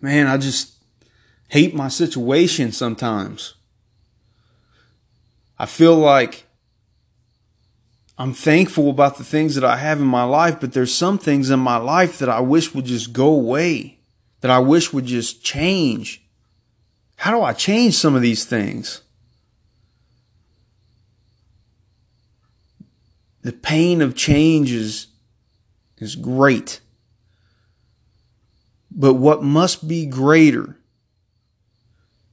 man, I just hate my situation sometimes. I feel like I'm thankful about the things that I have in my life, but there's some things in my life that I wish would just go away, that I wish would just change. How do I change some of these things? The pain of change is, is great. But what must be greater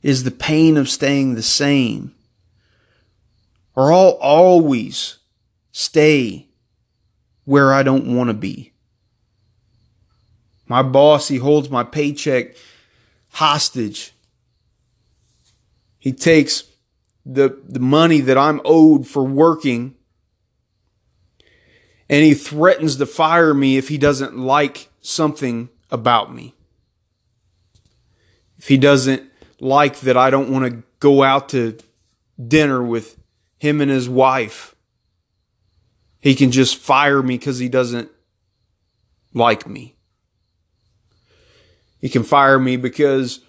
is the pain of staying the same. Or I'll always stay where I don't want to be. My boss, he holds my paycheck hostage. He takes the, the money that I'm owed for working and he threatens to fire me if he doesn't like something about me. If he doesn't like that I don't want to go out to dinner with him and his wife, he can just fire me because he doesn't like me. He can fire me because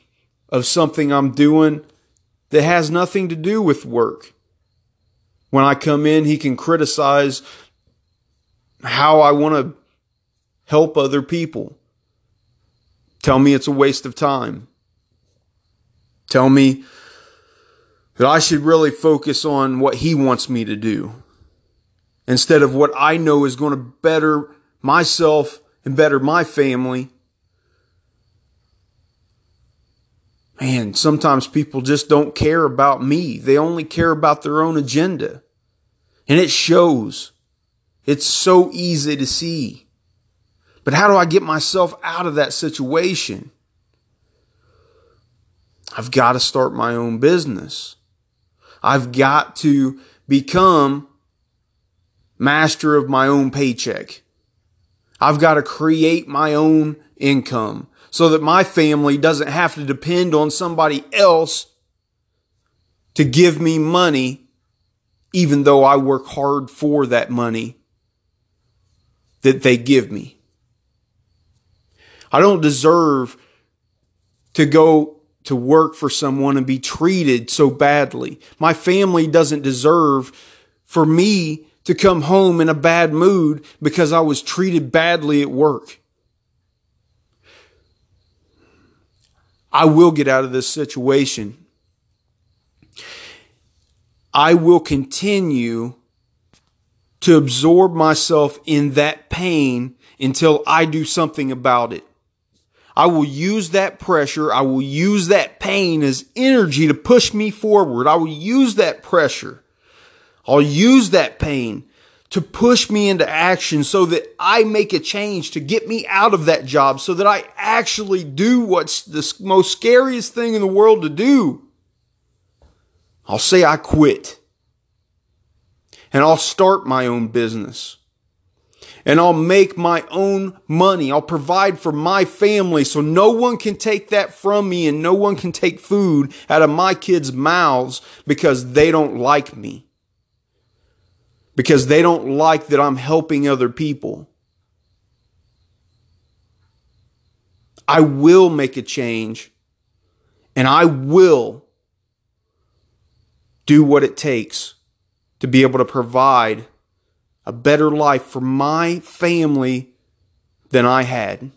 of something I'm doing that has nothing to do with work. When I come in, he can criticize how I want to help other people. Tell me it's a waste of time. Tell me that I should really focus on what he wants me to do instead of what I know is going to better myself and better my family. Man, sometimes people just don't care about me. They only care about their own agenda. And it shows. It's so easy to see. But how do I get myself out of that situation? I've got to start my own business. I've got to become master of my own paycheck. I've got to create my own income so that my family doesn't have to depend on somebody else to give me money, even though I work hard for that money that they give me. I don't deserve to go to work for someone and be treated so badly. My family doesn't deserve for me to come home in a bad mood because I was treated badly at work. I will get out of this situation. I will continue to absorb myself in that pain until I do something about it. I will use that pressure. I will use that pain as energy to push me forward. I will use that pressure. I'll use that pain to push me into action so that I make a change to get me out of that job so that I actually do what's the most scariest thing in the world to do. I'll say I quit and I'll start my own business. And I'll make my own money. I'll provide for my family so no one can take that from me and no one can take food out of my kids' mouths because they don't like me. Because they don't like that I'm helping other people. I will make a change and I will do what it takes to be able to provide a better life for my family than I had.